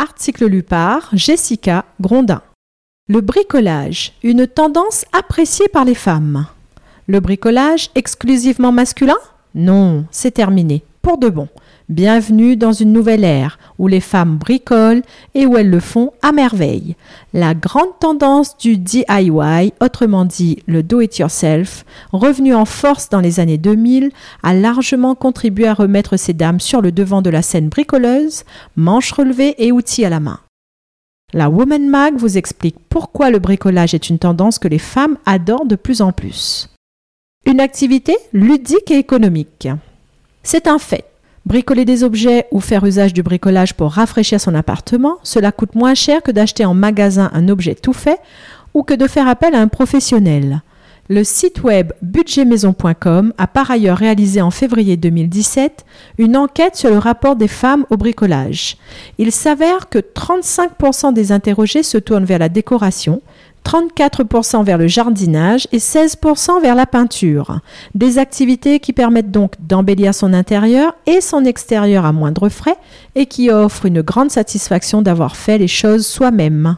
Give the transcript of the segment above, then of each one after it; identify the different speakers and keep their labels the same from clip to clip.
Speaker 1: article lu par Jessica Grondin. Le bricolage, une tendance appréciée par les femmes. Le bricolage exclusivement masculin? Non, c'est terminé, pour de bon. Bienvenue dans une nouvelle ère où les femmes bricolent et où elles le font à merveille. La grande tendance du DIY, autrement dit le do-it-yourself, revenu en force dans les années 2000, a largement contribué à remettre ces dames sur le devant de la scène bricoleuse, manches relevées et outils à la main. La Woman Mag vous explique pourquoi le bricolage est une tendance que les femmes adorent de plus en plus. Une activité ludique et économique. C'est un fait. Bricoler des objets ou faire usage du bricolage pour rafraîchir son appartement, cela coûte moins cher que d'acheter en magasin un objet tout fait ou que de faire appel à un professionnel. Le site web budgetmaison.com a par ailleurs réalisé en février 2017 une enquête sur le rapport des femmes au bricolage. Il s'avère que 35% des interrogés se tournent vers la décoration, 34% vers le jardinage et 16% vers la peinture. Des activités qui permettent donc d'embellir son intérieur et son extérieur à moindre frais et qui offrent une grande satisfaction d'avoir fait les choses soi-même.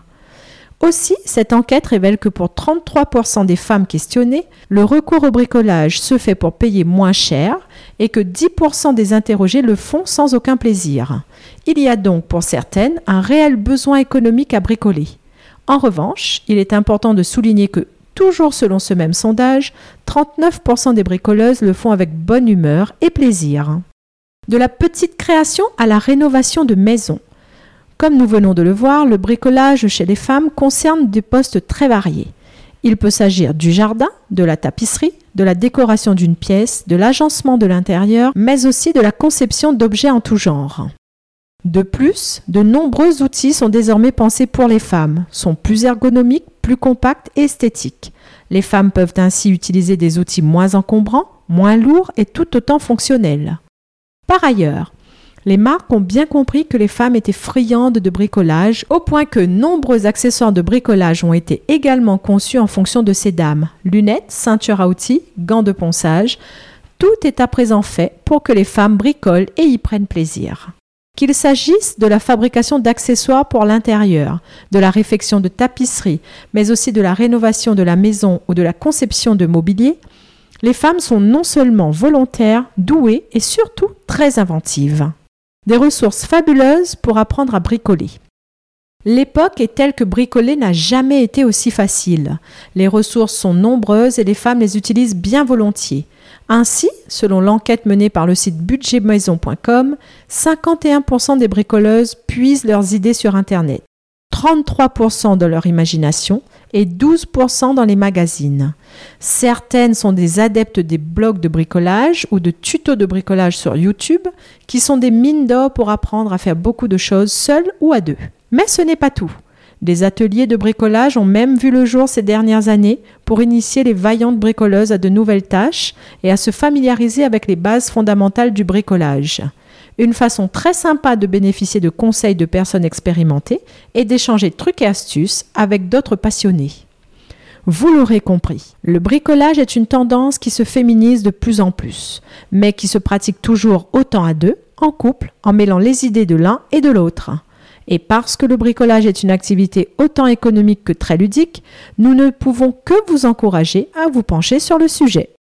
Speaker 1: Aussi, cette enquête révèle que pour 33% des femmes questionnées, le recours au bricolage se fait pour payer moins cher et que 10% des interrogés le font sans aucun plaisir. Il y a donc pour certaines un réel besoin économique à bricoler. En revanche, il est important de souligner que, toujours selon ce même sondage, 39% des bricoleuses le font avec bonne humeur et plaisir. De la petite création à la rénovation de maisons. Comme nous venons de le voir, le bricolage chez les femmes concerne des postes très variés. Il peut s'agir du jardin, de la tapisserie, de la décoration d'une pièce, de l'agencement de l'intérieur, mais aussi de la conception d'objets en tout genre. De plus, de nombreux outils sont désormais pensés pour les femmes, sont plus ergonomiques, plus compacts et esthétiques. Les femmes peuvent ainsi utiliser des outils moins encombrants, moins lourds et tout autant fonctionnels. Par ailleurs, les marques ont bien compris que les femmes étaient friandes de bricolage, au point que nombreux accessoires de bricolage ont été également conçus en fonction de ces dames. Lunettes, ceintures à outils, gants de ponçage, tout est à présent fait pour que les femmes bricolent et y prennent plaisir. Qu'il s'agisse de la fabrication d'accessoires pour l'intérieur, de la réfection de tapisserie, mais aussi de la rénovation de la maison ou de la conception de mobilier, les femmes sont non seulement volontaires, douées et surtout très inventives. Des ressources fabuleuses pour apprendre à bricoler. L'époque est telle que bricoler n'a jamais été aussi facile. Les ressources sont nombreuses et les femmes les utilisent bien volontiers. Ainsi, selon l'enquête menée par le site budgetmaison.com, 51% des bricoleuses puisent leurs idées sur Internet, 33% dans leur imagination et 12% dans les magazines. Certaines sont des adeptes des blogs de bricolage ou de tutos de bricolage sur YouTube qui sont des mines d'or pour apprendre à faire beaucoup de choses seules ou à deux. Mais ce n'est pas tout. Des ateliers de bricolage ont même vu le jour ces dernières années pour initier les vaillantes bricoleuses à de nouvelles tâches et à se familiariser avec les bases fondamentales du bricolage. Une façon très sympa de bénéficier de conseils de personnes expérimentées et d'échanger trucs et astuces avec d'autres passionnés. Vous l'aurez compris, le bricolage est une tendance qui se féminise de plus en plus, mais qui se pratique toujours autant à deux, en couple, en mêlant les idées de l'un et de l'autre. Et parce que le bricolage est une activité autant économique que très ludique, nous ne pouvons que vous encourager à vous pencher sur le sujet.